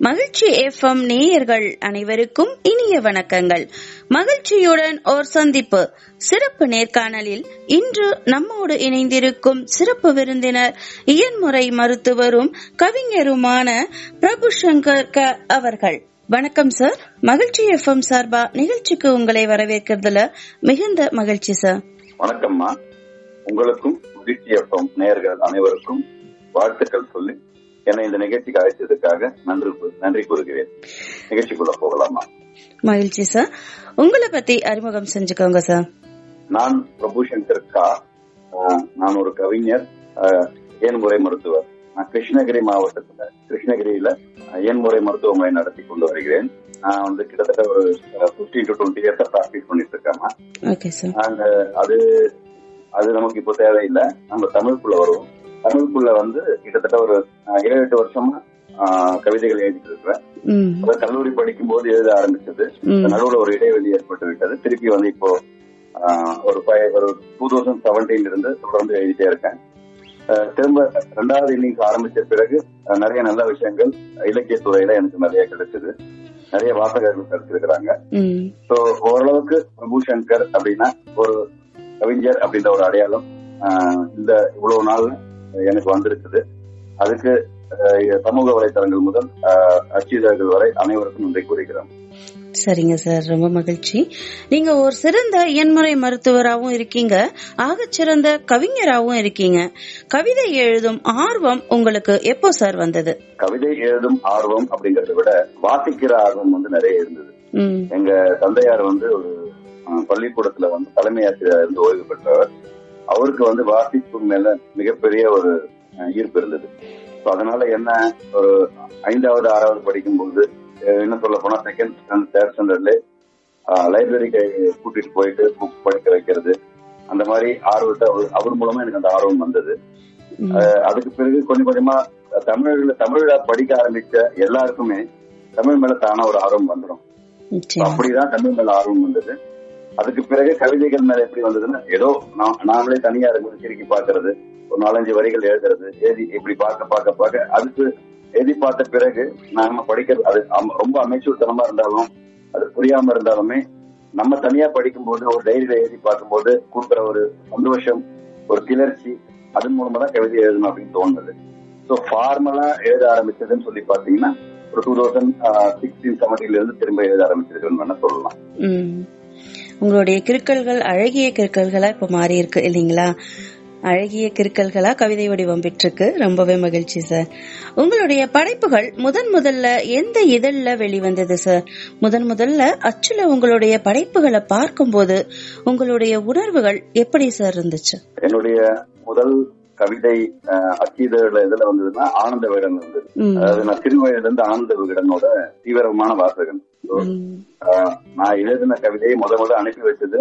மகிழ்ச்சி எஃப்எம் நேயர்கள் அனைவருக்கும் இனிய வணக்கங்கள். மகிழ்ச்சியுடன் ஓர் சந்திப்பு. சிறப்பு நேர்காணலில் இன்று நம்மோடு இணைந்திருக்கும் சிறப்பு விருந்தினர் இயன்முறை மருத்துவரும் கவிஞருமான பிரபு சங்கர் க அவர்கள். வணக்கம் சார் மகிழ்ச்சி எஃப்எம் சார்பா நிகழ்ச்சிக்கு உங்களை வரவேற்கிறதுல மிகுந்த மகிழ்ச்சி சார் வணக்கம்மா. உங்களுக்கும் மகிழ்ச்சி எஃப்எம் நேயர்கள் அனைவருக்கும் வாழ்த்துக்கள் சொல்லி என்னை இந்த நிகழ்ச்சிக்கு அழைத்ததுக்காக நன்றி நன்றி கூறுகிறேன். நிகழ்ச்சிக்குள்ள போகலாமா? மகிழ்ச்சி சார் உங்களை பத்தி அறிமுகம் செஞ்சுக்கோங்க சார் நான் பிரபு சங்கர் கா நான் ஒரு கவிஞர் ஏன்முறை மருத்துவர். நான் கிருஷ்ணகிரி மாவட்டத்துல கிருஷ்ணகிரியில ஏன்முறை மருத்துவமனை நடத்தி கொண்டு வருகிறேன். நான் வந்து கிட்டத்தட்ட ஒரு fifteen to twenty years practice பண்ணிட்டு இருக்கேன் அது அது நமக்கு இப்போ தேவையில்லை. நம்ம தமிழுக்குள்ள வருவோம். தமிழுக்குள்ள வந்து கிட்டத்தட்ட ஒரு ஏழு எட்டு வருஷமா கவிதைகள் எழுதிட்டு இருக்கிறேன் கல்லூரி படிக்கும் போது எழுத ஆரம்பிச்சது. நடுவுல ஒரு இடைவெளி ஏற்பட்டு விட்டது திருப்பி வந்து இப்போ ஒரு ஒரு டூ தௌசண்ட் செவன்டீன்ல இருந்து தொடர்ந்து எழுதிட்டே இருக்கேன். திரும்ப ரெண்டாவது இன்னிங்ஸ் ஆரம்பிச்ச பிறகு நிறைய நல்ல விஷயங்கள் இலக்கிய துறையில எனக்கு நிறைய கிடைச்சது. நிறைய வாசகர்கள் கிடைச்சிருக்கிறாங்க. ஸோ ஓரளவுக்கு பிரபு சங்கர் அப்படின்னா ஒரு கவிஞர் அப்படின்ற ஒரு அடையாளம். இந்த இவ்வளவு நாள் எனக்கு வந்திருக்குது. அதுக்கு சமூக வலைத்தளங்கள் முதல் அச்சிதழ்கள் வரை அனைவருக்கும் நன்றி கூறுகிறேன். சரிங்க சார். ரொம்ப மகிழ்ச்சி. நீங்க ஒரு சிறந்த இயன்முறை மருத்துவராகவும் இருக்கீங்க. ஆகச் சிறந்த கவிஞராகவும் இருக்கீங்க. கவிதை எழுதும் ஆர்வம் உங்களுக்கு எப்போ சார் வந்தது? கவிதை எழுதும் ஆர்வம் அப்படிங்கறத விட வாசிக்கிற ஆர்வம் வந்து நிறைய இருந்தது. எங்க தந்தையார் வந்து ஒரு பள்ளிக்கூடத்துல வந்து தலைமை ஆசிரியர் இருந்து ஓய்வு பெற்றவர். அவருக்கு வந்து வாசிப்பு மேல மிகப்பெரிய ஒரு ஈர்ப்பு இருந்தது. அதனால என்ன ஒரு ஐந்தாவது ஆறாவது படிக்கும்போது அஹ், என்ன சொல்ல போனா செகண்ட் ஸ்டாண்டர்ட் தேர்ட் ஸ்டாண்டர்ட்ல லைப்ரரிக்கு கூட்டிட்டு போயிட்டு புக் படிக்க வைக்கிறது. அந்த மாதிரி ஆர்வத்தை அவர் மூலமா எனக்கு அந்த ஆர்வம் வந்தது. அதுக்கு பிறகு கொஞ்சம் கொஞ்சமா தமிழ்ல தமிழ்ல படிக்க ஆரம்பிச்ச எல்லாருக்குமே தமிழ் மேல தானா ஒரு ஆர்வம் வந்துடும் அப்படிதான் தமிழ் மேல ஆர்வம் வந்தது. அதுக்கு பிறகு கவிதைகள் மேல எப்படி வந்ததுன்னா ஏதோ நான் நாமளே தனியா இருக்கும் சிரிக்கி பாக்குறது ஒரு நாலஞ்சு வரிகள் எழுதுறது எழுதி இப்படி பார்க்க பார்க்க பார்க்க அதுக்கு எழுதி பார்த்த பிறகு நாம படிக்கிறது அது ரொம்ப அமைச்சூர்த்தனமா இருந்தாலும் அது புரியாம இருந்தாலுமே நம்ம தனியா படிக்கும்போது ஒரு டைரியில எழுதி பார்க்கும்போது கொடுக்குற ஒரு சந்தோஷம் ஒரு கிளர்ச்சி அதன் மூலமா தான் கவிதை எழுதணும் அப்படின்னு தோணுது. ஸோ ஃபார்மலா எழுத ஆரம்பிச்சதுன்னு சொல்லி பாத்தீங்கன்னா ஒரு டூ தௌசண்ட் சிக்ஸ்டீன் செவன்டீன்ல இருந்து திரும்ப எழுத ஆரம்பிச்சிருக்குன்னு வேணா சொல்லலாம். உங்களுடைய கிறுக்கல்கள் அழகிய கிறுக்கல்களா இப்ப மாறி இருக்கு இல்லைங்களா? அழகிய கிறுக்கல்களா கவிதை வடிவம் பெற்றிருக்கு. ரொம்பவே மகிழ்ச்சி சார் உங்களுடைய படைப்புகள் முதன் முதல்ல எந்த இதழ்ல வெளிவந்தது சார் முதன் முதல்ல அச்சுல உங்களுடைய படைப்புகளை பார்க்கும்போது உங்களுடைய உணர்வுகள் எப்படி சார் இருந்துச்சு? என்னுடைய முதல் கவிதை அச்சீதழ இதுல வந்ததுன்னா ஆனந்த விகடன் வந்தது. அதாவது நான் சிறு வயதுல இருந்து ஆனந்த விகடனோட தீவிரமான வாசகன். நான் எழுதின கவிதையை முத முத அனுப்பி வச்சது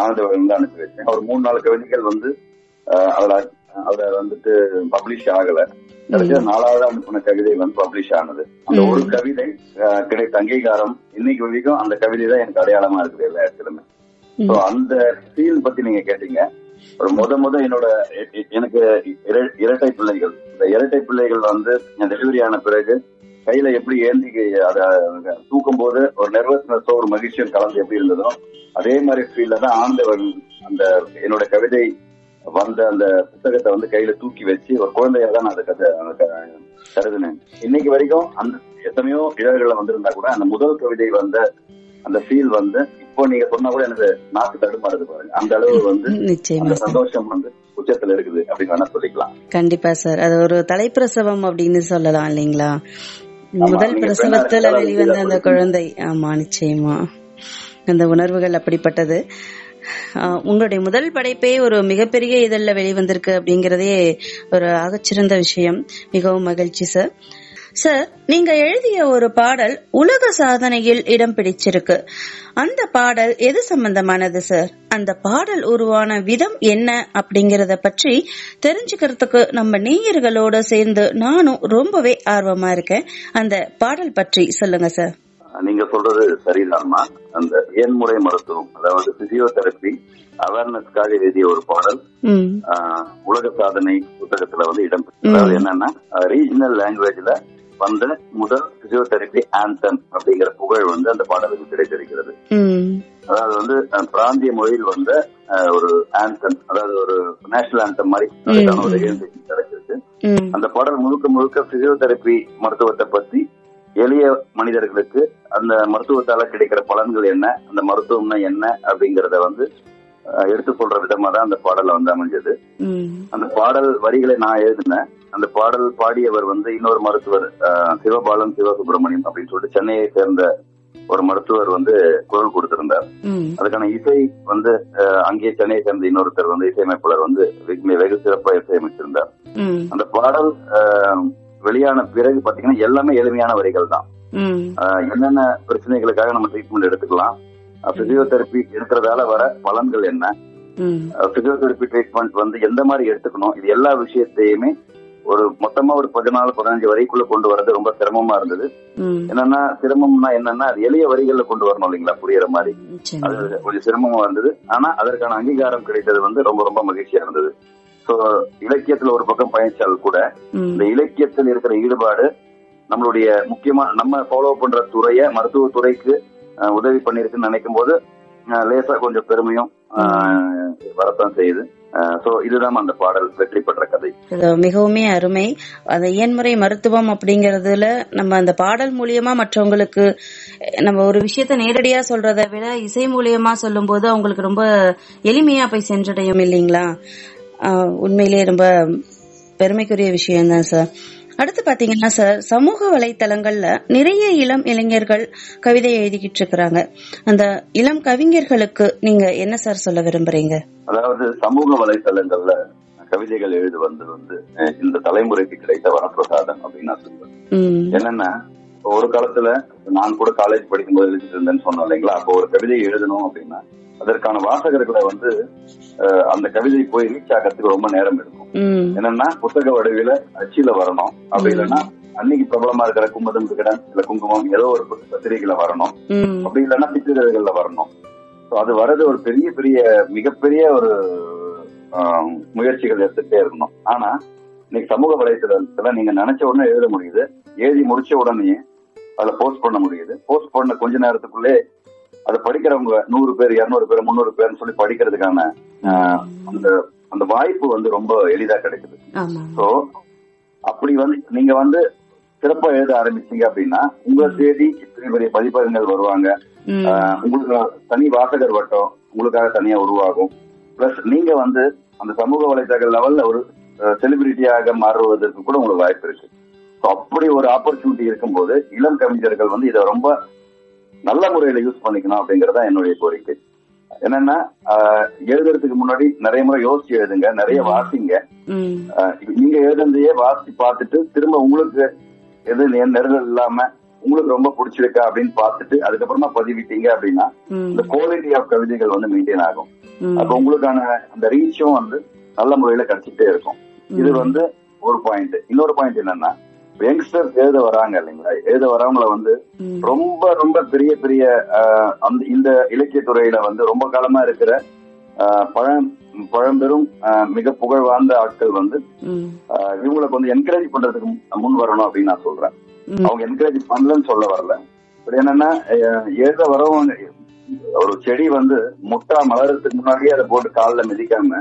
ஆனந்த விகடன் தான் அனுப்பி வச்சேன். ஒரு மூணு நாலு கவிதைகள் வந்து அதுல அதுல வந்துட்டு பப்ளிஷ் ஆகல. கடைசியா நாலாவது அனுப்பின கவிதை வந்து பப்ளிஷ் ஆனது. அந்த ஒரு கவிதை கிடைத்த அங்கீகாரம் இன்னைக்கு வரைக்கும் அந்த கவிதை தான் எனக்கு அடையாளமா இருக்குது எல்லா இடத்துலயுமே. அந்த ஃபீல் பத்தி நீங்க கேட்டீங்க. ஒரு முத முத என்னோட எனக்கு இர- இரட்டை பிள்ளைகள். இந்த இரட்டை பிள்ளைகள் வந்து டெலிவரி ஆன பிறகு கையில எப்படி ஏந்தி அத தூக்கும் போது ஒரு நெர்வஸ்னஸோ ஒரு மகிழ்ச்சியும் கலந்து எப்படி இருந்ததோ அதே மாதிரி ஃபீல்ல தான் ஆண்டவன் அந்த என்னோட கவிதை வந்த அந்த புத்தகத்தை வந்து கையில தூக்கி வச்சு ஒரு குழந்தையா தான் நான் அதை கருதினேன். இன்னைக்கு வரைக்கும் அந்த எத்தனையோ இதழ்களை வந்திருந்தா கூட அந்த முதல் கவிதை வந்த அந்த ஃபீல் வந்து இப்போ நீங்க சொன்னா கூட எனக்கு நாக்கு தடுமாறுது பாருங்க. அந்த அளவு வந்து சந்தோஷம் வந்து உச்சத்துல இருக்குது அப்படின்னு வேணா சொல்லிக்கலாம். கண்டிப்பா சார். அது ஒரு தலைப்பிரசவம் அப்படின்னு சொல்லலாம் இல்லைங்களா? முதல் பிரசவத்துல வெளிவந்த அந்த குழந்தை. ஆமா நிச்சயமா. அந்த உணர்வுகள் அப்படிப்பட்டது. உங்களுடைய முதல் படைப்பே ஒரு மிகப்பெரிய இதழ்ல வெளிவந்திருக்கு அப்படிங்கறதே ஒரு ஆகச்சிறந்த விஷயம். மிகவும் மகிழ்ச்சி சார். சார் நீங்க எழுதிய ஒரு பாடல் உலக சாதனையில் இடம் பிடிச்சிருக்கு. அந்த பாடல் எது சம்பந்தமானது சார்? அந்த பாடல் உருவான விதம் என்ன அப்படிங்கறத பற்றி தெரிஞ்சுக்கிறதுக்கு நம்ம நேயர்களோட சேர்ந்து நானும் ரொம்பவே ஆர்வமா இருக்கேன். அந்த பாடல் பற்றி சொல்லுங்க சார். நீங்க சொல்றது சரிதான்மா. அந்த ஏன்முறை மருத்துவம் அதாவது பிசியோதெரப்பி அவேர்னஸ்க்காக எழுதிய ஒரு பாடல். உலக சாதனை புத்தகத்துல வந்து இடம். அதாவது என்னன்னா ரீஜனல் லாங்குவேஜ்ல வந்த முதல் பிசியோதெரபி ஆந்தம் அப்படிங்கிற புகழ் வந்து அந்த பாடலுக்கு கிடைத்திருக்கிறது. அதாவது வந்து பிராந்திய மொழியில் வந்த ஒரு ஆந்தம் அதாவது ஒரு நேஷனல் ஆந்தம் மாதிரி ஒரு எழுந்து கிடைச்சிருக்கு. அந்த பாடல் முழுக்க முழுக்க பிசியோதெரபி மருத்துவத்தை பத்தி எளிய மனிதர்களுக்கு அந்த மருத்துவத்தால கிடைக்கிற பலன்கள் என்ன அந்த மருத்துவம்னா என்ன அப்படிங்கறத வந்து எடுத்துக்கொள்ற விதமா தான் அந்த பாடல் வந்து அமைஞ்சது. அந்த பாடல் வரிகளை நான் எழுதினேன். அந்த பாடல் பாடியவர் வந்து இன்னொரு மருத்துவர் சிவபாலன் சிவசுப்பிரமணியம் அப்படின்னு சொல்லிட்டு சென்னையை சேர்ந்த ஒரு மருத்துவர் வந்து குரல் கொடுத்திருந்தார். அதுக்கான இசை வந்து அஹ், அங்கேயே சென்னையை சேர்ந்த இன்னொருத்தர் வந்து இசையமைப்பாளர் வந்து வெகு சிறப்பா இசையமைச்சிருந்தார் அந்த பாடல் வெளியான பிறகு பாத்தீங்கன்னா எல்லாமே எளிமையான வரிகள் தான். என்னென்ன பிரச்சனைகளுக்காக நம்ம ட்ரீட்மெண்ட் எடுத்துக்கலாம்? பிசியோதெரப்பி எடுக்கிறதால வர பலன்கள் என்ன? ம். பிசியோதெரபி ட்ரீட்மெண்ட் வந்து எந்த மாதிரி எடுத்துக்கணும்? இது எல்லா விஷயத்தையுமே ஒரு மொத்தமா ஒரு பதினாலு பதினஞ்சு வரைக்குள்ள கொண்டு வரது ரொம்ப சிரமமா இருந்தது. என்னன்னா சிரமம்னா என்னன்னா அது எளிய வரிகள்ல கொண்டு வரணும் இல்லைங்களா புரியுற மாதிரி. அது கொஞ்சம் சிரமமா இருந்தது. ஆனா அதற்கான அங்கீகாரம் கிடைத்தது வந்து ரொம்ப ரொம்ப மகிழ்ச்சியா இருந்தது. சோ இலக்கியத்துல ஒரு பக்கம் பயணிச்சால் கூட இந்த இலக்கியத்தில் இருக்கிற ஈடுபாடு நம்மளுடைய முக்கியமா நம்ம ஃபாலோ பண்ற துறைய மருத்துவ துறைக்கு உதவி பண்ணிருக்குன்னு நினைக்கும் போது லேசா கொஞ்சம் பெருமையும் வரத்தான் செய்யுது. சோ இதுதான் அந்த பாடல் வெற்றி பெற்ற கதை. மிகவுமே அருமை. அந்த இயன்முறை மருத்துவம் அப்படிங்கறதுல நம்ம அந்த பாடல் மூலியமா மற்றவங்களுக்கு நம்ம ஒரு விஷயத்த நேரடியா சொல்றதை விட இசை மூலியமா சொல்லும்போது அவங்களுக்கு ரொம்ப எளிமையா போய் சென்றடையும் இல்லைங்களா? உண்மையிலேயே ரொம்ப பெருமைக்குரிய விஷயம்தான் சார் அடுத்து பாத்தீங்கன்னா சார் சமூக வலைத்தளங்கள்ல நிறைய இளம் இளைஞர்கள் கவிதை எழுதிக்கிட்டு இருக்கிறாங்க. அந்த இளம் கவிஞர்களுக்கு நீங்க என்ன சார் சொல்ல விரும்புறீங்க? அதாவது சமூக வலைத்தளங்கள்ல கவிதைகள் எழுதுவது வந்து இந்த தலைமுறைக்கு கிடைத்த வரப்பிரசாதம் அப்படின்னு நான் ம். என்னன்னா ஒரு காலத்துல நான் கூட காலேஜ் படிக்கும்போது எழுதிட்டு இருந்தேன்னு சொன்னோம் இல்லைங்களா? அப்போ ஒரு கவிதை எழுதணும் அப்படின்னா அதற்கான வாசகர்களை வந்து அந்த கவிதை போய் ரீச் ஆகிறதுக்கு ரொம்ப நேரம் எடுக்கும். என்னன்னா புத்தக வடிவில அச்சில வரணும். அப்படி இல்லைன்னா அன்னைக்கு பிரபலமா இருக்கிற கும்பதம் விகடன் இல்ல குங்குமம் ஏதோ ஒரு பத்திரிகையில வரணும். அப்படி இல்லைன்னா சித்திரங்கள்ல வரணும். So அது வர்றது ஒரு பெரிய பெரிய மிகப்பெரிய ஒரு முயற்சிகள் எடுத்துட்டே இருக்கணும். ஆனா இன்னைக்கு சமூக வலைத்தளத்துல நீங்க நினைச்ச உடனே எழுத முடியுது. எழுதி முடிச்ச உடனே அதுல போஸ்ட் பண்ண முடியுது. போஸ்ட் பண்ண கொஞ்ச நேரத்துக்குள்ளே அதை படிக்கிறவங்க நூறு பேர் இருநூறு பேர் முந்நூறு பேர்னு சொல்லி படிக்கிறதுக்கான அந்த அந்த வாய்ப்பு வந்து ரொம்ப எளிதா கிடைக்குது. சோ அப்படி வந்து நீங்க வந்து சிறப்பா எழுத ஆரம்பிச்சீங்க அப்படின்னா உங்களை தேடி பெரிய பதிப்பகங்கள் வருவாங்க. உங்களுக்கு தனி வாசகர் வட்டம் உங்களுக்காக தனியா உருவாகும். பிளஸ் நீங்க வந்து அந்த சமூக வலைதள லெவல்ல ஒரு செலிபிரிட்டியாக மாறுவதற்கு கூட உங்களுக்கு வாய்ப்பு இருக்கு. அப்படி ஒரு ஆப்பர்ச்சுனிட்டி இருக்கும்போது இளம் கவிஞர்கள் வந்து இதை ரொம்ப நல்ல முறையில யூஸ் பண்ணிக்கணும் அப்படிங்கறதா என்னுடைய கோரிக்கை. என்னன்னா எழுதுறதுக்கு முன்னாடி நிறைய முறை யோசிச்சு எழுதுங்க நிறைய வாசிங்க. நீங்க எழுதுனதையே வாசிச்சு பார்த்துட்டு திரும்ப உங்களுக்கு எது நெ- நெருடல் இல்லாம உங்களுக்கு ரொம்ப பிடிச்சிருக்கா அப்படின்னு பார்த்துட்டு அதுக்கப்புறமா பதிவிட்டீங்க அப்படின்னா இந்த குவாலிட்டி ஆஃப் கவிதைகள் வந்து மெயின்டைன் ஆகும். அப்ப உங்களுக்கான அந்த ரீச்சும் வந்து நல்ல முறையில கிடைச்சிட்டே இருக்கும். இது வந்து ஒரு பாயிண்ட் இன்னொரு பாயிண்ட் என்னன்னா யங்ஸ்டர்ஸ் எழுத வராங்க இல்லைங்களா? எழுத வரவங்கள வந்து ரொம்ப ரொம்ப பெரிய பெரிய அந்த இந்த இலக்கிய துறையில வந்து ரொம்ப காலமா இருக்கிற பழம் பழம்பெரும் மிக புகழ் வாழ்ந்த ஆட்கள் வந்து ம். ஆஹ், இவங்களை கொஞ்சம் என்கரேஜ் பண்றதுக்கு முன் வரணும் அப்படின்னு நான் சொல்றேன். அவங்க என்கரேஜ் பண்ணலன்னு சொல்ல வரல. பட் என்னன்னா எழுத வரவங்க ஒரு செடி வந்து முட்டா மலர்றதுக்கு முன்னாடியே அதை போட்டு காலில் மிதிக்காம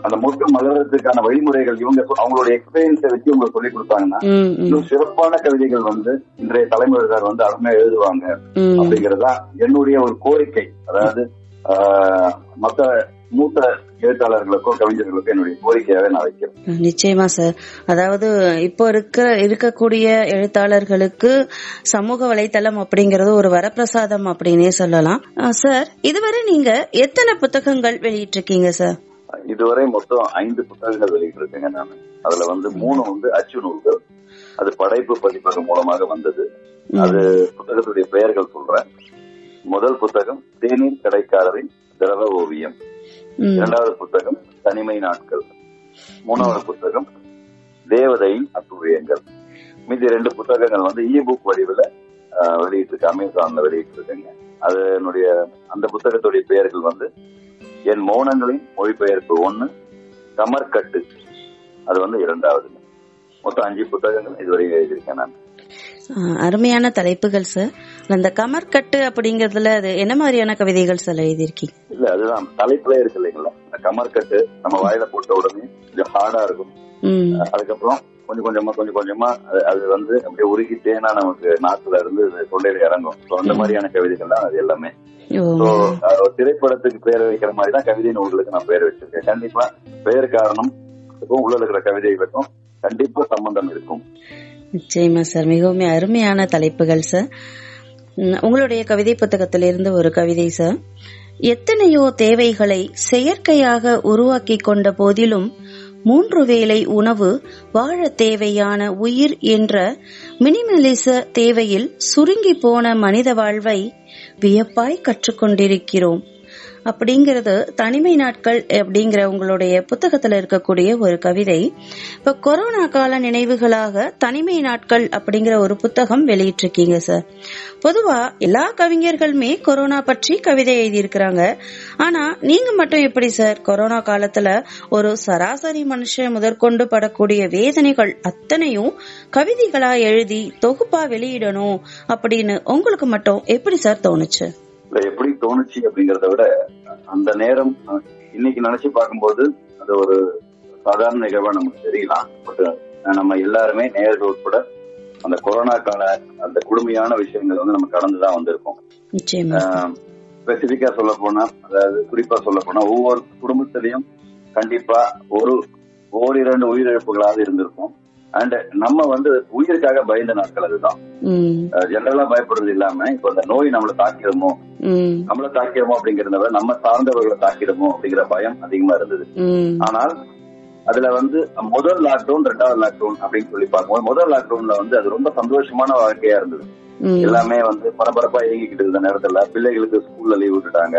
அந்த மொட்டு மலர்றதுக்கான வழிமுறைகள் இவங்க அவங்களோட எக்ஸ்பீரியன்ஸை வச்சு உங்களுக்கு சொல்லி கொடுத்தாங்கன்னா இன்னும் சிறப்பான கவிதைகள் வந்து இன்றைய தலைமுறையினர் வந்து அருமையா எழுதுவாங்க அப்படிங்கறதுதான் என்னுடைய ஒரு கோரிக்கை. அதாவது மத்த மூத்த எழுத்தாளர்களுக்கோ கவிஞர்களுக்கோ என்னுடைய கோரிக்கையாவே நான் வைக்கிறேன். நிச்சயமா சார். அதாவது இப்போ இருக்க இருக்கக்கூடிய எழுத்தாளர்களுக்கு சமூக வலைத்தளம் அப்படிங்கறது ஒரு வரப்பிரசாதம் அப்படின்னே சொல்லலாம். சார் இதுவரை நீங்க எத்தனை புத்தகங்கள் வெளியிட்டிருக்கீங்க சார்? இதுவரை மொத்தம் ஐந்து புத்தகங்கள் வெளியிட்டிருக்கேங்க நான். அதுல வந்து மூணு வந்து அச்சு நூல்கள். அது படைப்பு பதிப்பகம் மூலமாக வந்தது. அது புத்தகத்துடைய பெயர்கள் சொல்றேன். முதல் புத்தகம் தேநீர் கடைக்காரரின் திரவ ஓவியம். இரண்டாவது புத்தகம் தனிமை நாட்கள். மூணாவது புத்தகம் தேவதையின் அத்துழியங்கள் மீதி ரெண்டு புத்தகங்கள் வந்து இ புக் வடிவில் வெளியிட்டு அமேசான்ல வெளியிட்டு இருக்கேங்க அதனுடைய அந்த புத்தகத்துடைய பெயர்கள் வந்து என் மௌனங்களின் மொழிபெயர்ப்பு ஒன்னு கமர்கட்டு. அது வந்து இரண்டாவது. மொத்தம் அஞ்சு புத்தகங்கள் இதுவரை எழுதியிருக்கேன் நான். அருமையான தலைப்புகள் சார் அந்த கமர்கட்டு அப்படிங்கறதுல அது என்ன மாதிரியான கவிதைகள் சார் எழுதியிருக்கீங்க? இல்ல அதுதான். தலைப்புல இருக்கு இல்லைங்களா இந்த கமர்கட்டு நம்ம வாயில போட்ட உடனே கொஞ்சம் ஹார்டா இருக்கும். அதுக்கப்புறம் கொஞ்சம் கொஞ்சமா கொஞ்சம் கொஞ்சமா அது- வந்து அப்படியே உருகி தேனா நமக்கு நாக்குல இருந்து தொண்டையில இறங்கும். So, அந்த மாதிரியான கவிதைகள் தான் அது எல்லாமே. திரைப்படத்துக்கு பேர் வைக்கிற மாதிரி தான் கவிதை நூல்களுக்கு நான் பேர் வச்சிருக்கேன். கண்டிப்பா பெயர் காரணம் உள்ள இருக்கிற கவிதைகளுக்கும் கண்டிப்பா சம்பந்தம் இருக்கும். நிச்சயமா சார் மிகவும் அருமையான தலைப்புகள் சார் உங்களுடைய கவிதை புத்தகத்திலிருந்து ஒரு கவிதை சார் எத்தனையோ தேவைகளை செயற்கையாக உருவாக்கி கொண்ட போதிலும் மூன்று வேளை உணவு வாழ தேவையான உயிர் என்ற மினிமலிச தேவையில் சுருங்கி போன மனித வாழ்வை வியப்பாய் கற்றுக்கொண்டிருக்கிறோம். அப்படிங்கிறது தனிமை நாட்கள் அப்படிங்கிற உங்களுடைய புத்தகத்துல இருக்கக்கூடிய ஒரு கவிதை. இப்ப கொரோனா கால நினைவுகளாக தனிமை நாட்கள் அப்படிங்கிற ஒரு புத்தகம் வெளியிட்டிருக்கீங்க சார். பொதுவா எல்லா கவிஞர்களுமே கொரோனா பற்றி கவிதை எழுதியிருக்கிறாங்க. ஆனா நீங்க மட்டும் எப்படி சார் கொரோனா காலத்துல ஒரு சராசரி மனுஷன் முதற்கொண்டு படக்கூடிய வேதனைகள் அத்தனையும் கவிதைகளா எழுதி தொகுப்பா வெளியிடணும் அப்படின்னு உங்களுக்கு மட்டும் எப்படி சார் தோணுச்சு? எப்படி தோணுச்சு அப்படிங்கறத விட அந்த நேரம் இன்னைக்கு நினைச்சு பார்க்கும்போது அது ஒரு சாதாரண நிகழ்வா நமக்கு தெரியலாம். பட் நம்ம எல்லாருமே நேர்கள் உட்பட அந்த கொரோனா கால அந்த கொடுமையான விஷயங்கள் வந்து நம்ம கடந்துதான் வந்திருக்கோம். ஸ்பெசிபிக்கா சொல்ல போனா அதாவது குறிப்பா சொல்ல போனா ஒவ்வொரு குடும்பத்திலையும் கண்டிப்பா ஒரு ஓரிரண்டு உயிரிழப்புகளாவது இருந்திருக்கும். அண்ட் நம்ம வந்து உயிருக்காக பயந்த நாட்கள் அதுதான். ஜெனரலா பயப்படுறது இல்லாம இப்ப அந்த நோய் நம்மளை தாக்கிடுமோ? நம்மள தாக்கிடுமோ அப்படிங்கறத விட நம்ம சார்ந்தவர்களை தாக்கிடுமோ அப்படிங்கிற பயம் அதிகமா இருந்தது. ஆனால் அதுல வந்து முதல் லாக்டவுன் ரெண்டாவது லாக்டவுன் அப்படின்னு சொல்லி பார்க்கும்போது முதல் லாக்டவுன்ல வந்து அது ரொம்ப சந்தோஷமான வாழ்க்கையா இருந்தது. எல்லாமே வந்து பரபரப்பா இயங்கிக்கிட்டு இருந்த நேரத்துல பிள்ளைகளுக்கு ஸ்கூல்ல லீவ் விட்டுட்டாங்க.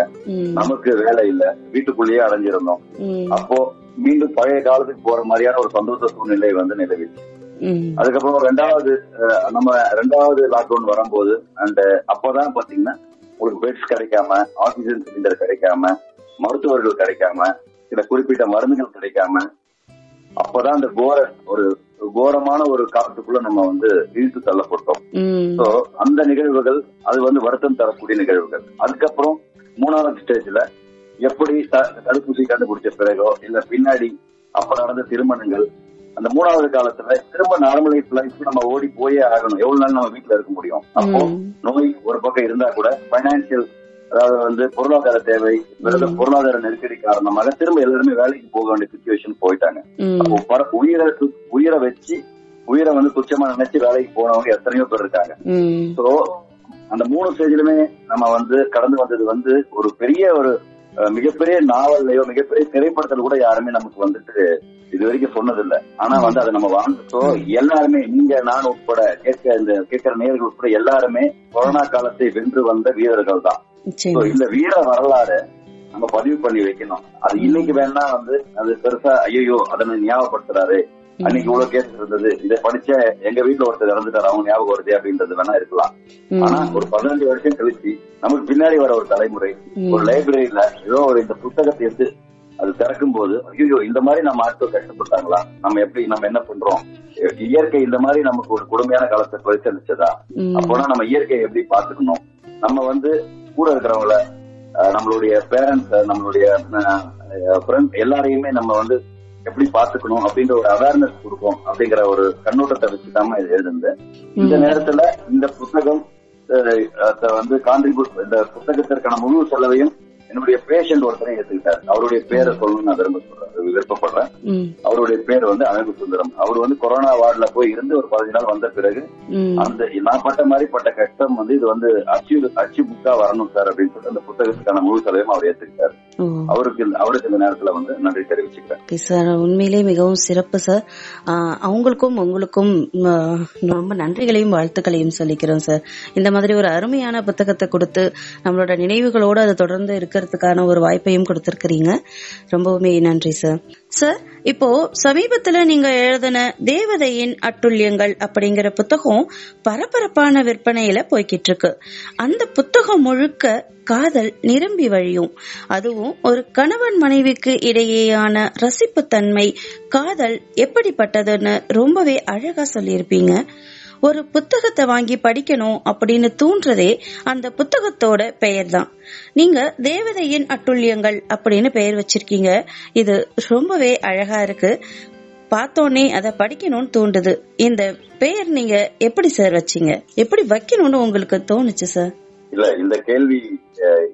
நமக்கு வேலை இல்ல. வீட்டுக்குள்ளேயே அடைஞ்சிருந்தோம் அப்போ மீண்டும் பழைய காலத்துக்கு போற மாதிரியான ஒரு சந்தோஷ சூழ்நிலை வந்து நிலவிச்சு அதுக்கப்புறம் ரெண்டாவது நம்ம ரெண்டாவது லாக்டவுன் வரும்போது அண்ட் அப்பதான் பாத்தீங்கன்னா உங்களுக்கு பெட்ஸ் கிடைக்காம ஆக்சிஜன் சிலிண்டர் கிடைக்காம மருத்துவர்கள் கிடைக்காம சில குறிப்பிட்ட மருந்துகள் கிடைக்காம அப்பதான் அந்த கோர ஒரு கோரமான ஒரு காலத்துக்குள்ள நம்ம வந்து இழுத்து தள்ளப்பட்டோம். சோ அந்த நிகழ்வுகள் அது வந்து வருத்தம் தரக்கூடிய நிகழ்வுகள். அதுக்கப்புறம் மூணாவது ஸ்டேஜ்ல எப்படி தடுப்பூசி கண்டுபிடிச்ச பிறகோ இல்ல பின்னாடி அப்ப நடந்த திருமணங்கள் அந்த மூணாவது காலத்துல திரும்ப நார்மலைஸ் லைஃப் நம்ம ஓடி போயே ஆகணும். எவ்வளவு நாள் நம்ம வீட்டுல இருக்க முடியும்? அப்போ. நோய் ஒரு பக்கம் இருந்தா கூட பைனான்சியல் அதாவது வந்து பொருளாதார தேவை பொருளாதார நெருக்கடி காரணமாக திரும்ப எல்லாருமே வேலைக்கு போக வேண்டிய சுச்சுவேஷன் போயிட்டாங்க. அப்போ உயிரை உயிரை வச்சு உயிரை வந்து துச்சமா நினைச்சு வேலைக்கு போனவங்க எத்தனையோ பேர் இருக்காங்க. சோ அந்த மூணு ஸ்டேஜ்லுமே நம்ம வந்து கடந்து வந்தது வந்து ஒரு பெரிய ஒரு மிகப்பெரிய நாவல்லையோ மிகப்பெரிய திரைப்படத்துல கூட யாருமே நமக்கு வந்துட்டு இது வரைக்கும் சொன்னதில்லை. ஆனா வந்து அதை நம்ம வாழ்ந்துட்டோ எல்லாருமே நீங்க நான் உட்பட கேட்க இந்த கேட்கிற நேர்கள் உட்பட எல்லாருமே கொரோனா காலத்தை வென்று வந்த வீரர்கள் தான். இந்த வீர வரலாறு நம்ம பதிவு பண்ணி வைக்கணும். அது இன்னைக்கு வேணா வந்து அது பெருசா ஐயோ அதனை ஞாபகப்படுத்துறாரு. அன்னைக்கு இவ்வளவு கேஸ் இருந்தது இதை படிச்ச எங்க வீட்டுல ஒருத்தர் இறந்துட்டாரு. அவங்க ஞாபகம் வருது அப்படின்றது வேணா இருக்கலாம். ஆனா ஒரு பதினஞ்சு வருஷம் கழிச்சு நமக்கு பின்னாடி வர ஒரு தலைமுறை. ஒரு லைப்ரரியில ஏதோ ஒரு இந்த புத்தகத்தை எடுத்து அது திறக்கும் போது ஐயோ இந்த மாதிரி நம்ம ஆட்கள் கஷ்டப்பட்டாங்களா? நம்ம எப்படி நம்ம என்ன பண்றோம்? இயற்கை இந்த மாதிரி நமக்கு ஒரு கொடுமையான காலத்தை பரிசளிச்சதா. அப்போனா நம்ம இயற்கையை எப்படி பாத்துக்கணும் நம்ம வந்து கூட இருக்கிறவங்கள நம்மளுடைய பேரண்ட்ஸ் நம்மளுடைய எல்லாரையுமே நம்ம வந்து எப்படி பாத்துக்கணும் அப்படின்ற ஒரு அவேர்னஸ் கொடுக்கும் அப்படிங்கிற ஒரு கண்ணோட்டத்தை வச்சுதாம இது எழுதுனது இந்த நேரத்துல இந்த புத்தகம் வந்து கான்ட்ரிபியூட் இந்த புத்தகத்திற்கான முழு செலவையும் என்னுடைய பேஷண்ட் ஒருத்தரை ஏத்துக்கிட்டார் அவருடைய பேரை சொல்லணும்னு நான் விரும்ப சொல்றேன். விருப்பப்படுறேன். அவருடைய பேர் வந்து அழகு சுந்தரம். அவர் வந்து கொரோனா வார்டுல போய் இருந்து ஒரு பதினஞ்சு நாள் வந்த பிறகு அந்த நான் பட்ட மாதிரி பட்ட கஷ்டம் வந்து இது வந்து அச்சு அச்சு புக்கா வரணும் சார் அப்படின்னு சொல்லிட்டு அந்த புத்தகத்துக்கான முழு செலவையும் அவர் ஏத்துக்கிட்டார். அவருக்கு அவருக்கு இந்த நேரத்துல வந்து நன்றி தெரிவிச்சுக்கிறேன். சார். உண்மையிலே மிகவும் சிறப்பு சார். அவங்களுக்கும் உங்களுக்கும் ரொம்ப நன்றிகளையும் வாழ்த்துக்களையும் சொல்லிக்கிறோம் சார். இந்த மாதிரி ஒரு அருமையான புத்தகத்தை கொடுத்து நம்மளோட நினைவுகளோடு அது தொடர்ந்து இருக்கிறதுக்கான ஒரு வாய்ப்பையும் கொடுத்திருக்கிறீங்க. ரொம்பவுமே நன்றி சார் சார் இப்போ சமீபத்துல நீங்க எழுதின தேவதையின் அட்டுல்யங்கள் அப்படிங்கிற புத்தகம் பரபரப்பான விற்பனையில போய்கிட்டு இருக்கு அந்த புத்தகம் முழுக்க காதல் நிரம்பி வழியும். அதுவும் ஒரு கணவன் மனைவிக்கு இடையேயான ரசிப்புத்தன்மை காதல் எப்படிப்பட்டதுன்னு ரொம்பவே அழகா சொல்லியிருப்பீங்க. ஒரு புத்தகத்தை வாங்கி படிக்கணும் அப்படின்னு தூண்டுறதே அந்த புத்தகத்தோட பெயர் தான் நீங்க தேவதையின் அட்டுழியங்கள் அப்படின்னு பெயர் வச்சிருக்கீங்க. இது ரொம்பவே அழகா இருக்கு. பார்த்தோன்னே அதை படிக்கணும்னு தூண்டுது இந்த பெயர் நீங்க எப்படி சார் வச்சீங்க? எப்படி வைக்கணும்னு உங்களுக்கு தோணுச்சு சார் இல்ல இந்த கேள்வி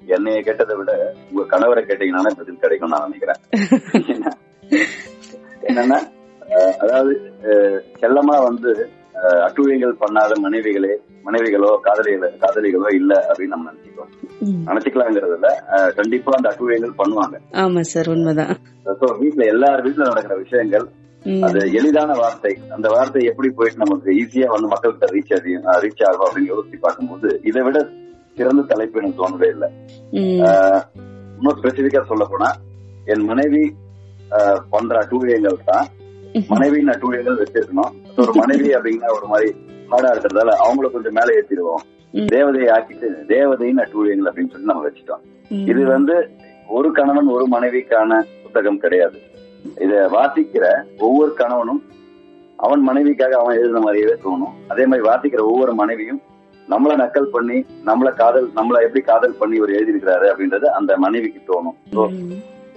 என்னைய கேட்டதை விட உங்க கணவரை கேட்டீங்கன்னா பதில் கிடைக்கும் நான் நினைக்கிறேன். என்னன்னா அதாவது செல்லமா வந்து அஹ், அட்டூழியங்கள் பண்ணாத மனைவிகளே மனைவிகளோ காதலிகளோ காதலிகளோ இல்ல அப்படின்னு நம்ம நினைச்சுக்கலாம் ம். நினைச்சுக்கலாங்கிறதுல கண்டிப்பா அந்த அட்டூழியங்கள் பண்ணுவாங்க. ஆமா சார் உண்மைதான். வீட்ல எல்லார் வீட்ல நடக்கிற விஷயங்கள். அது எளிதான வார்த்தை. அந்த வார்த்தை எப்படி போயிட்டு நமக்கு ஈஸியா வந்து மக்கள்கிட்ட ரீச் ரீச் ஆகும் அப்படின்னு யோசிச்சு பார்க்கும்போது இதை விட சிறந்த தலைப்பு எனக்கு தோணவே இல்லை. இன்னும் ஸ்பெசிபிக்கா சொல்ல போனா என் மனைவி பண்ற அட்டூழியங்கள் தான் மனைவியின் அட்டூழியங்கள் வச்சிருக்கணும். ஒரு மனைவி அப்படிங்கிற ஒரு மாதிரி ஹார்டா இருக்கிறதால அவங்கள கொஞ்சம் மேல ஏற்றிடுவோம் ம். தேவதையை ஆக்கிட்டு தேவதையின் அட்டூழியங்கள் அப்படின்னு சொல்லி நம்ம வச்சுட்டோம். இது வந்து ஒரு கணவன் ஒரு மனைவிக்கான புத்தகம் கிடையாது இத வாசிக்கிற ஒவ்வொரு கணவனும் அவன் மனைவிக்காக அவன் எழுதின மாதிரியே தோணும் அதே மாதிரி வாசிக்கிற ஒவ்வொரு மனைவியும் நம்மள நக்கல் பண்ணி நம்மள காதல் நம்மள எப்படி காதல் பண்ணி இவர் எழுதியிருக்கிறாரு அப்படின்றது அந்த மனைவிக்கு தோணும்.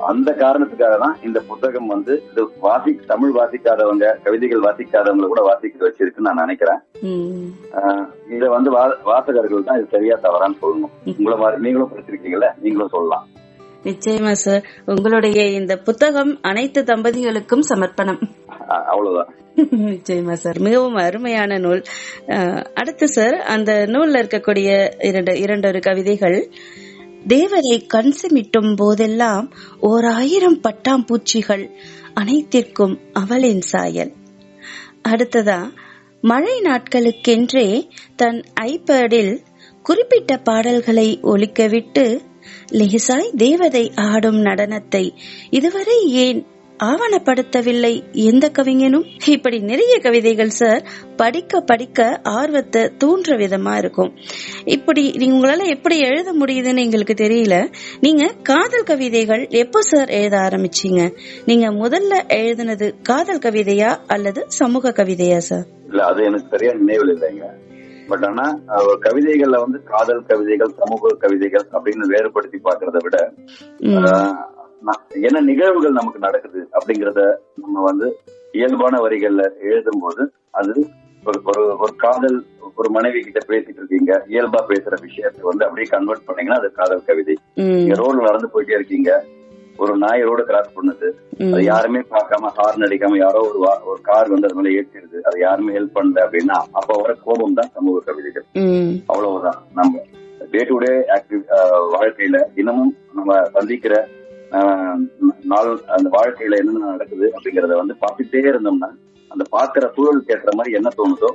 அந்த காரணத்துக்காக தான் இந்த புத்தகம் வந்து இது வாசி தமிழ் வாசிக்காதவங்க கவிதைகள் வாசிக்காதவங்களை கூட வாசிக்க வச்சிருக்குன்னு நான் நினைக்கிறேன். இத வந்து வாசகர்கள் தான் இது சரியா தவறான்னு சொல்லணும். உங்களை மாதிரி நீங்களும் படிச்சிருக்கீங்கல்ல நீங்களும் சொல்லலாம். நிச்சயமா சார். உங்களுடைய இந்த புத்தகம் அனைத்து தம்பதிகளுக்கும் சமர்ப்பணம். அவ்வளவுதான். நிச்சயமா சார். மிகவும் அருமையான நூல். அடுத்து சார் அந்த நூல்ல இருக்கக்கூடிய இரண்டு இரண்டொரு கவிதைகள். தேவரை கண் சிமிட்டும் போதெல்லாம் ஓர் ஆயிரம் பட்டாம்பூச்சிகள் அனைத்திற்கும் அவளின் சாயல். அடுத்ததா மழை நாட்களுக்கென்றே தன் ஐபேடில் குறிப்பிட்ட பாடல்களை ஒலிக்கவிட்டு லேசாய் தேவதை ஆடும் நடனத்தை இதுவரை ஏன் ஆவணப்படுத்தவில்லை. எந்த கவிஞனும்? இப்படி நிறைய கவிதைகள் சார் படிக்க படிக்க ஆர்வத்தை தூண்டுற விதமா இருக்கும். இப்படி நீங்க உங்களால எப்படி எழுத முடியுதுன்னு எங்களுக்கு தெரியல. நீங்க காதல் கவிதைகள் எப்போ சார் எழுத ஆரம்பிச்சீங்க? நீங்க முதல்ல எழுதுனது காதல் கவிதையா அல்லது சமூக கவிதையா சார் இல்ல அது எனக்கு சரியா நினைவில் இல்லைங்க. பட் ஆனா கவிதைகள்ல வந்து காதல் கவிதைகள் சமூக கவிதைகள் அப்படின்னு வேறுபடுத்தி பாக்குறத விட என்ன நிகழ்வுகள் நமக்கு நடக்குது அப்படிங்கறத நம்ம வந்து இயல்பான வரிகள்ல எழுதும் போது அது ஒரு ஒரு காதல் ஒரு மனைவி கிட்ட பேசிட்டு இருக்கீங்க இயல்பா பேசுற விஷயத்தை வந்து அப்படியே கன்வெர்ட் பண்ணீங்கன்னா அது காதல் கவிதை. நீங்க ரோட்ல நடந்து போயிட்டே இருக்கீங்க. ஒரு நாய் ரோடு கிராஸ் பண்ணுது. அது யாருமே பார்க்காம ஹார்ன் அடிக்காம யாரோ ஒரு ஒரு கார் வந்து அது மேல ஏற்றிடுது. அது யாருமே ஹெல்ப் பண்ணல அப்படின்னா அப்ப வர கோபம் தான் சமூக கவிதைகள். அவ்வளவுதான். நம்ம டே டு டே ஆக்டிவ் வாழ்க்கையில தினமும் நம்ம சந்திக்கிற நாள் அந்த வாழ்க்கையில என்னென்ன நடக்குது அப்படிங்கறத வந்து பார்த்துட்டே இருந்தோம்னா அந்த பார்க்கிற சூழலுக்கு ஏற்ற மாதிரி என்ன தோணுதோ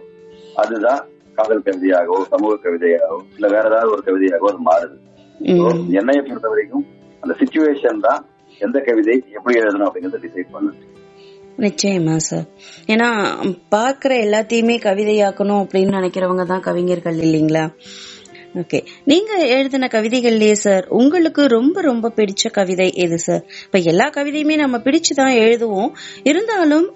அதுதான் காதல் கவிதையாகவோ சமூக கவிதையாகவோ இல்ல வேற ஏதாவது ஒரு கவிதையாகவோ அது மாறுது. என்னைய பொறுத்த வரைக்கும் அந்த சுச்சுவேஷன் தான் எந்த கவிதை எப்படி எழுதணும் அப்படிங்கறத டிசைட் பண்ணுது. நிச்சயமா சார் ஏன்னா பாக்குற எல்லாத்தையுமே கவிதையாக்கணும் அப்படின்னு நினைக்கிறவங்க தான் கவிஞர்கள் இல்லைங்களா? ஓகே நீங்க எழுதின கவிதைகள்லயே சார் உங்களுக்கு ரொம்ப ரொம்ப பிடிச்ச கவிதை எது சார் இப்ப எல்லா கவிதையுமே நம்ம பிடிச்சுதான் எழுதுவோம். இருந்தாலும்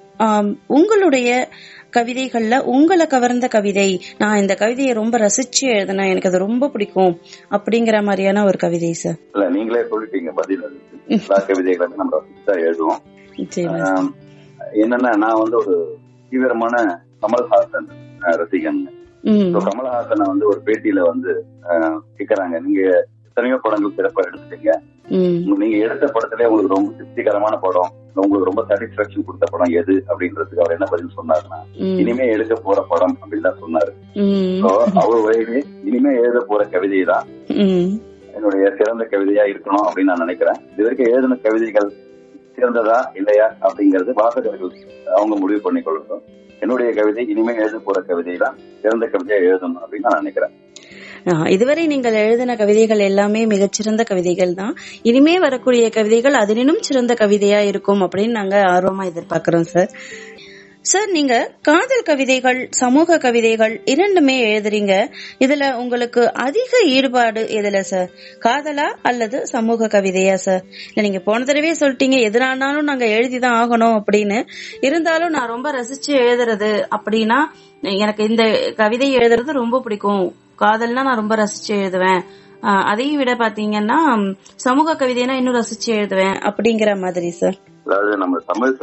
உங்களுடைய கவிதைகள்ல உங்களை கவர்ந்த கவிதை நான் இந்த கவிதையை ரொம்ப ரசிச்சு எழுதினேன் எனக்கு அது ரொம்ப பிடிக்கும் அப்படிங்கிற மாதிரியான ஒரு கவிதை சார் இல்ல நீங்களே சொல்லிட்டீங்க பதில் எல்லா கவிதைகளுமே நம்ம ரசிச்சு எழுதுவோம். என்னன்னா நான் வந்து ஒரு தீவிரமான கமல்ஹாசன் ரசிகன். கமல்ஹாசனை வந்து ஒரு பேட்டியில வந்து கேக்குறாங்க. நீங்க எத்தனையோ படங்கள் சிறப்பா எடுத்துட்டீங்க. நீங்க எடுத்த படத்திலே உங்களுக்கு ரொம்ப திருப்திகரமான படம் உங்களுக்கு ரொம்ப சாட்டிஸ்பாக்சன் கொடுத்த படம் எது அப்படின்றதுக்கு அவர் என்ன பதில் சொன்னாருன்னா இனிமே எடுக்க போற படம் அப்படின்னு தான் சொன்னாரு. அவர் வயது இனிமே எழுத போற கவிதை தான் என்னுடைய சிறந்த கவிதையா இருக்கணும் அப்படின்னு நான் நினைக்கிறேன். இது வரைக்கும் எழுதின கவிதைகள் சிறந்ததா இல்லையா அப்படிங்கறது வாசகர்கள் அவங்க முடிவு பண்ணி கொள்ளட்டும் என்னுடைய கவிதை இனிமே எழுத போற கவிதை தான் சிறந்த கவிதையா எழுதணும் அப்படின்னு நான் நினைக்கிறேன். இதுவரை நீங்கள் எழுதின கவிதைகள் எல்லாமே மிகச்சிறந்த கவிதைகள் தான். இனிமே வரக்கூடிய கவிதைகள் அதனினும் சிறந்த கவிதையா இருக்கும் அப்படின்னு நாங்க ஆர்வமா எதிர்பார்க்கிறோம் சார். சார் நீங்க காதல் கவிதைகள் சமூக கவிதைகள் இரண்டுமே எழுதுறீங்க. இதுல உங்களுக்கு அதிக ஈடுபாடு எதுல சார் காதலா அல்லது சமூக கவிதையா சார் இல்ல நீங்க போன தடவையே சொல்லிட்டீங்க எதுனாலும் நாங்க எழுதிதான் ஆகணும் அப்படின்னு. இருந்தாலும் நான் ரொம்ப ரசிச்சு எழுதுறது அப்படின்னா எனக்கு இந்த கவிதை எழுதுறது ரொம்ப பிடிக்கும். காதல்னா நான் ரொம்ப ரசிச்சு எழுதுவேன். அதையும் விட பாத்தீங்கன்னா சமூக கவிதைனா இன்னும் ரசிச்சு எழுதுவேன் அப்படிங்கிற மாதிரி சார் அதாவது நம்ம தமிழ்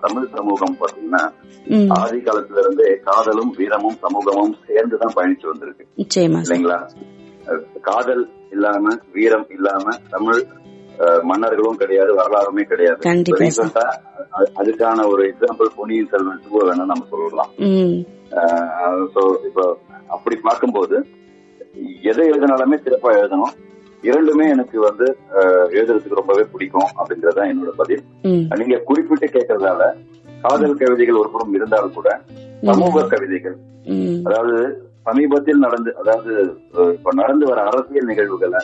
தமிழ் சமூகம் பாத்தீங்கன்னா ஆதி காலத்துல இருந்தே காதலும் வீரமும் சமூகமும் சேர்ந்துதான் பயணிச்சு வந்திருக்கு. இல்லைங்களா? காதல் இல்லாம வீரம் இல்லாம தமிழ் மன்னர்களும் கிடையாது வரலாறுமே கிடையாது. அதுக்கான ஒரு எக்ஸாம்பிள் பொன்னியின் செல்வன் டூ வேணா நம்ம சொல்லலாம். இப்போ அப்படி பார்க்கும்போது எதை எழுதினாலுமே சிறப்பா எழுதணும். இரண்டுமே எனக்கு வந்து எழுதுறதுக்கு ரொம்பவே பிடிக்கும் அப்படிங்கறத என்னோட பதில். நீங்க குறிப்பிட்டு கேட்கறதால காதல் கவிதைகள் ஒரு புறம் இருந்தாலும் கூட சமூக கவிதைகள் அதாவது சமீபத்தில் நடந்து அதாவது இப்ப நடந்து வர அரசியல் நிகழ்வுகளை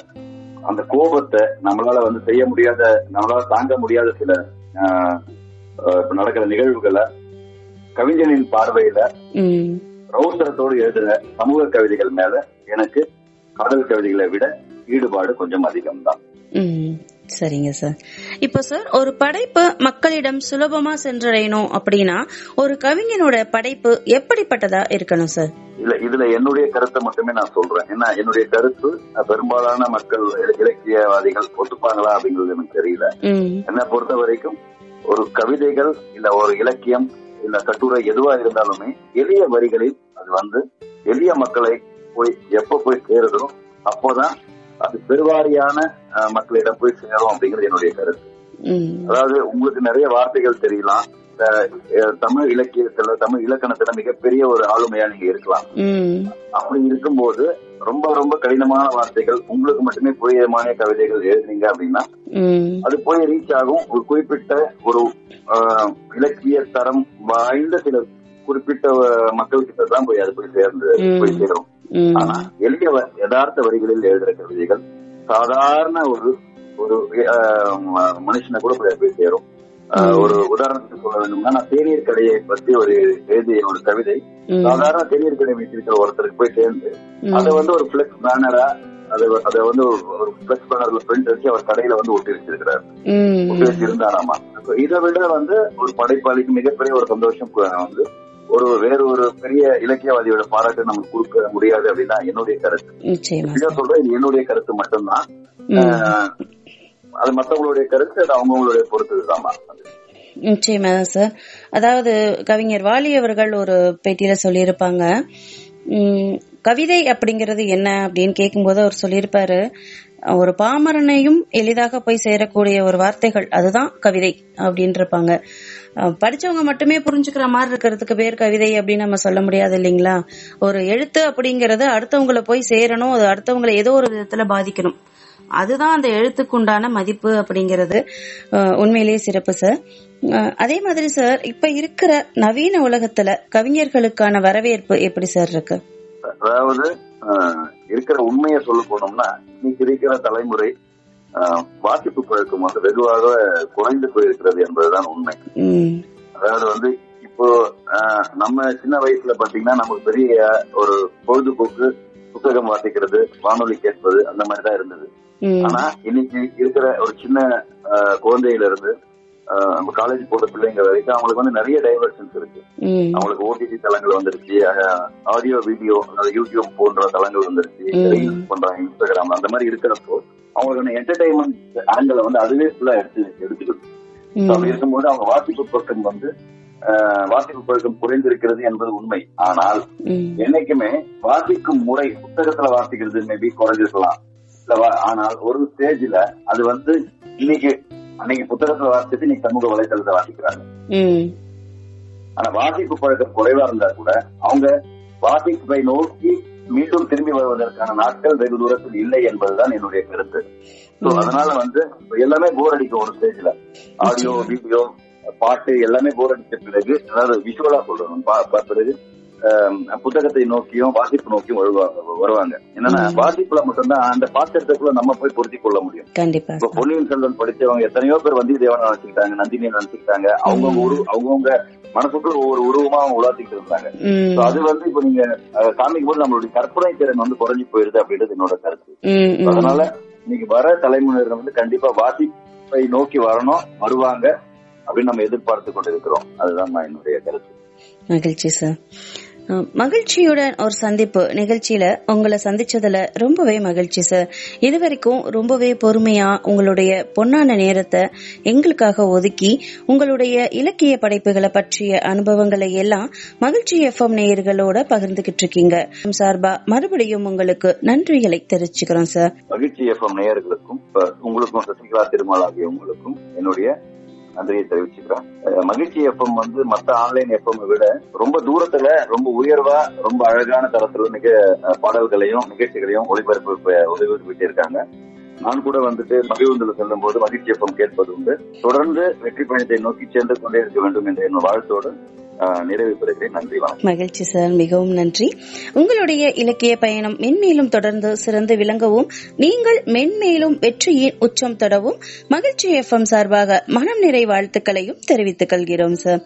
அந்த கோபத்தை நம்மளால வந்து செய்ய முடியாத நம்மளால தாங்க முடியாத சில நடக்கிற நிகழ்வுகளை கவிஞனின் பார்வையில ரௌசரத்தோடு எழுதுற சமூக கவிதைகள் மேல எனக்கு காதல் கவிதைகளை விட ஈடுபாடு கொஞ்சம் அதிகம்தான். ம் சரிங்க சார். இப்போ சார் ஒரு படைப்பு மக்களிடம் சுலபமா சென்றடையணும் அப்படின்னா ஒரு கவிஞனோட படைப்பு எப்படிப்பட்டதா இருக்கணும் சார்? இல்ல இதுல என்னுடைய கருத்தை மட்டுமே நான் சொல்றேன். ஏன்னா என்னுடைய கருத்து பெரும்பாலான மக்கள் இல- இலக்கியவாதிகள் ஒத்துப்பாங்களா அப்படிங்கிறது எனக்கு தெரியல. என்னை பொறுத்த வரைக்கும் ஒரு கவிதைகள் இல்ல ஒரு இலக்கியம் இல்ல கட்டுரை எதுவா இருந்தாலுமே எளிய வரிகளில் அது வந்து எளிய மக்களை போய் எப்ப போய் சேருதோ அப்போதான் அது பெருவாரியான மக்களிடம் போய் சேரும் அப்படிங்கிறது என்னுடைய கருத்து. அதாவது உங்களுக்கு நிறைய வார்த்தைகள் தெரியலாம். தமிழ் இலக்கியத்துல தமிழ் இலக்கணத்துல மிகப்பெரிய ஒரு ஆளுமையா நீங்க இருக்கலாம். அப்படி இருக்கும்போது ரொம்ப ரொம்ப கடினமான வார்த்தைகள் உங்களுக்கு மட்டுமே புரியமான கவிதைகள் எழுதுனீங்க அப்படின்னா அது போய் ரீச் ஆகும். ஒரு குறிப்பிட்ட ஒரு இலக்கிய தரம் வாய்ந்த சில குறிப்பிட்ட மக்கள் கிட்ட தான் போய் அது போய் சேர்ந்து. போய் சேரும். ஆனா எளிய யதார்த்த வரிகளில் எழுதுற கவிதைகள் சாதாரண ஒரு ஒரு மனுஷனை கூட போய் சேரும். ஒரு உதாரணத்துக்கு சொல்ல வேண்டும்னா நான் தேநீர் கடையை பத்தி ஒரு எழுதிய ஒரு கவிதை. சாதாரண தேநீர் கடை வைத்திருக்கிற ஒருத்தருக்கு போய் சேர்ந்து. அதை வந்து ஒரு பிளெக்ஸ் பேனரா அதை அதை வந்து ஒரு- பிளெக்ஸ் பேனர்ல பிரிண்ட் வச்சு அவர் கடையில வந்து ஒட்டி வச்சிருக்கிறார். ஒட்டி வச்சிருந்தாராமா? இதை விட வந்து ஒரு படைப்பாளிக்கு மிகப்பெரிய ஒரு சந்தோஷம் வந்து ஒரு வேற ஒரு பெரிய இலக்கியவாதியோட பாராட்டு நமக்கு கொடுக்க முடியாது அப்படின்னா என்னுடைய கருத்து. சொல்றேன் இது என்னுடைய கருத்து மட்டும்தான். அது மத்தவங்களுடைய கருத்து அது அவங்கவுங்களுடைய பொறுத்ததுதாமா நிச்சயமா சார். அதாவது கவிஞர் வாலி அவர்கள் ஒரு பேட்டியில சொல்லியிருப்பாங்க. கவிதை அப்படிங்கிறது என்ன அப்படின்னு கேட்கும்போது அவர் சொல்லியிருப்பாரு ஒரு பாமரனையும் எளிதாக போய் சேரக்கூடிய ஒரு வார்த்தைகள் அதுதான் கவிதை அப்படின்னு இருப்பாங்க படிச்சவங்க மட்டுமே புரிஞ்சுக்கிற மாதிரி இருக்கிறதுக்கு பேர் கவிதை அப்படின்னு நம்ம சொல்ல முடியாது இல்லைங்களா? ஒரு எழுத்து அப்படிங்கறது அடுத்தவங்கள போய் சேரணும் அது அடுத்தவங்களை ஏதோ ஒரு விதத்துல பாதிக்கணும். அதுதான் அந்த எழுத்துக்குண்டான மதிப்பு அப்படிங்கிறது உண்மையிலேயே சிறப்பு சார் அதே மாதிரி சார் இப்ப இருக்கிற நவீன உலகத்துல கவிஞர்களுக்கான வரவேற்பு எப்படி சார் இருக்கு? அதாவது இருக்கிற உண்மையை சொல்ல போனோம்னா இன்னைக்கு இருக்கிற தலைமுறை வாசிப்பு பழக்கம் வந்து வெகுவாக குறைந்து போயிருக்கிறது என்பதுதான் உண்மை. அதாவது வந்து இப்போ நம்ம சின்ன வயசுல பாத்தீங்கன்னா நமக்கு பெரிய ஒரு பொழுதுபோக்கு புத்தகம் வாசிக்கிறது வானொலி கேட்பது அந்த மாதிரி தான் இருந்தது ஆனா இன்னைக்கு இருக்கிற ஒரு சின்ன குழந்தையில இருந்து நம்ம காலேஜ் போற பிள்ளைங்க வரைக்கும் அவங்களுக்கு வந்து நிறைய டைவர்ஷன்ஸ் இருக்கு. அவங்களுக்கு ஓடிடி தளங்கள் வந்துருச்சு ஆடியோ வீடியோ யூடியூப் போன்ற தளங்கள் வந்துருச்சு. ரீல்ஸ் பண்றாங்க இன்ஸ்டாகிராம் அந்த மாதிரி இருக்கிறப்போ அவங்களுக்கு என்டர்டைன்மெண்ட் ஆங்கிள் வந்து அதுவே ஃபுல்லா எடுத்து எடுத்துக்குது So, அப்படி இருக்கும்போது அவங்க வாசிப்பு பழக்கம் வந்து வாசிப்பு பழக்கம் குறைந்திருக்கிறது என்பது உண்மை. ஆனால் என்னைக்குமே வாசிக்கும் முறை புத்தகத்துல வாசிக்கிறது மேபி குறைஞ்சிருக்கலாம். ஆனால் ஒரு ஸ்டேஜ்ல அது வந்து இன்னைக்கு அன்னைக்கு புத்தகத்துல வாசிச்சுட்டு இன்னைக்கு சமூக வலைதளத்தை வாசிக்கிறாங்க. ஆனா வாசிப்பு பழக்கம் குறைவா இருந்தா கூட அவங்க வாசிப்பை நோக்கி மீண்டும் திரும்பி வருவதற்கான நாட்கள் வெகு தூரத்தில் இல்லை என்பதுதான் என்னுடைய கருத்து. So, அதனால வந்து எல்லாமே போர் அடிக்கும் ஒரு ஸ்டேஜ்ல ஆடியோ வீடியோ பாட்டு எல்லாமே போர் அடிச்ச பிறகு அதாவது விஷுவலா பா- பிறகு புத்தகத்தை நோக்கியும் வாசிப்பு நோக்கியும் வருவாங்க. என்னன்னா வாசிப்புல மட்டும்தான் அந்த பாத்திரத்துக்குள்ள நம்ம போய் பொருத்தி கொள்ள முடியும். கண்டிப்பா. இப்ப பொன்னியின் செல்வன் படிச்சவங்க எத்தனையோ பேர் வந்தியத்தேவன் நினைச்சுக்கிட்டாங்க நந்தினியை நினைச்சுக்கிட்டாங்க. அவங்க உரு அவங்கவுங்க மனசுக்குள்ள ஒவ்வொரு உருவமா அவங்க உலாத்திட்டு இருந்தாங்க. அது வந்து இப்ப நீங்க காமிக்கும் போது நம்மளுடைய கற்பனை திறன் வந்து குறைஞ்சு போயிருது அப்படின்றது என்னோட கருத்து. அதனால இன்னைக்கு வர தலைமுறையினர் வந்து கண்டிப்பா வாசிப்பை நோக்கி வரணும் வருவாங்க அப்படின்னு நம்ம எதிர்பார்த்து கொண்டிருக்கிறோம். அதுதான் நான் என்னுடைய கருத்து. மகிழ்ச்சி சார் மகிழ்ச்சியுடன் ஒரு சந்திப்பு நிகழ்ச்சியில உங்களை சந்திச்சதுல ரொம்பவே மகிழ்ச்சி சார் இதுவரைக்கும் ரொம்பவே பொறுமையா உங்களுடைய பொன்னான நேரத்தை எங்களுக்காக ஒதுக்கி உங்களுடைய இலக்கிய படைப்புகளை பற்றிய அனுபவங்களை எல்லாம் மகிழ்ச்சி எஃப்எம் நேயர்களோட பகிர்ந்துகிட்டு இருக்கீங்க. சார்பா மறுபடியும் உங்களுக்கு நன்றிகளை தெரிவிச்சுக்கிறோம் சார் மகிழ்ச்சி எஃப்எம் நேயர்களுக்கும் உங்களுக்கும் சசிகலா திருமால் ஆகிய உங்களுக்கும் என்னுடைய நன்றியை தெரிவிச்சுக்கிறோம். மகிழ்ச்சி எஃப்எம் வந்து மத்த ஆன்லைன் எஃப்எம் விட ரொம்ப தூரத்துல ரொம்ப உயர்வா ரொம்ப அழகான தரத்துல மிக பாடல்களையும் நிகழ்ச்சிகளையும் ஒளிபரப்பு ஒளிபரப்பிட்டு இருக்காங்க நான் கூட வந்துட்டு மகிழ்வுந்துல செல்லும் போது மகிழ்ச்சி எஃப்எம் கேட்பது உண்டு. தொடர்ந்து வெற்றி பயணத்தை நோக்கி சென்று கொண்டே இருக்க வேண்டும் என்ற என் வாழ்த்தோடு நிறைவு பெறுகிறேன். நன்றி வணக்கம். மகிழ்ச்சி சார். மிகவும் நன்றி. உங்களுடைய இலக்கிய பயணம் மென்மேலும் தொடர்ந்து சிறந்து விளங்கவும் நீங்கள் மென்மேலும் வெற்றியின் உச்சம் தொடவும் மகிழ்ச்சி எஃப் எம் சார்பாக மனம் நிறை வாழ்த்துக்களையும் தெரிவித்துக் கொள்கிறோம் சார்.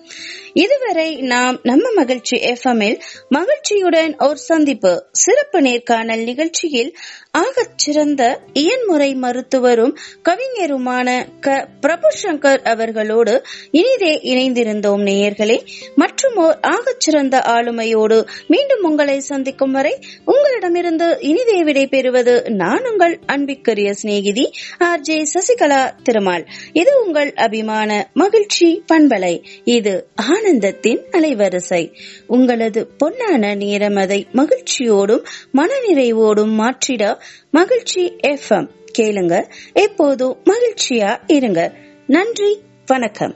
இதுவரை நாம் நம்ம மகிழ்ச்சி எஃப் எஃப்எம்மில் மகிழ்ச்சியுடன் ஒரு சந்திப்பு சிறப்பு நேர்காணல் நிகழ்ச்சியில் ஆகச் சிறந்த இயன்முறை மருத்துவரும் கவிஞருமான க. பிரபு சங்கர் அவர்களோடு இனிதே இணைந்திருந்தோம் நேயர்களே. மற்றும் ஓர் ஆகச்சிறந்த ஆளுமையோடு மீண்டும் உங்களை சந்திக்கும் வரை உங்களிடமிருந்து இனிதே விடை பெறுவது நான் உங்கள் அன்பிற்குரிய சிநேகிதி ஆர் ஜே சசிகலா திருமால். இது உங்கள் அபிமான மகிழ்ச்சி பண்பலை. இது ஆனந்தத்தின் அலைவரிசை. உங்களது பொன்னான நேரம் அதை மகிழ்ச்சியோடும் மனநிறைவோடும் மாற்றிட மகிழ்ச்சி எஃப்எம் கேளுங்க. எப்போதும் மகிழ்ச்சியா இருங்க. நன்றி வணக்கம்.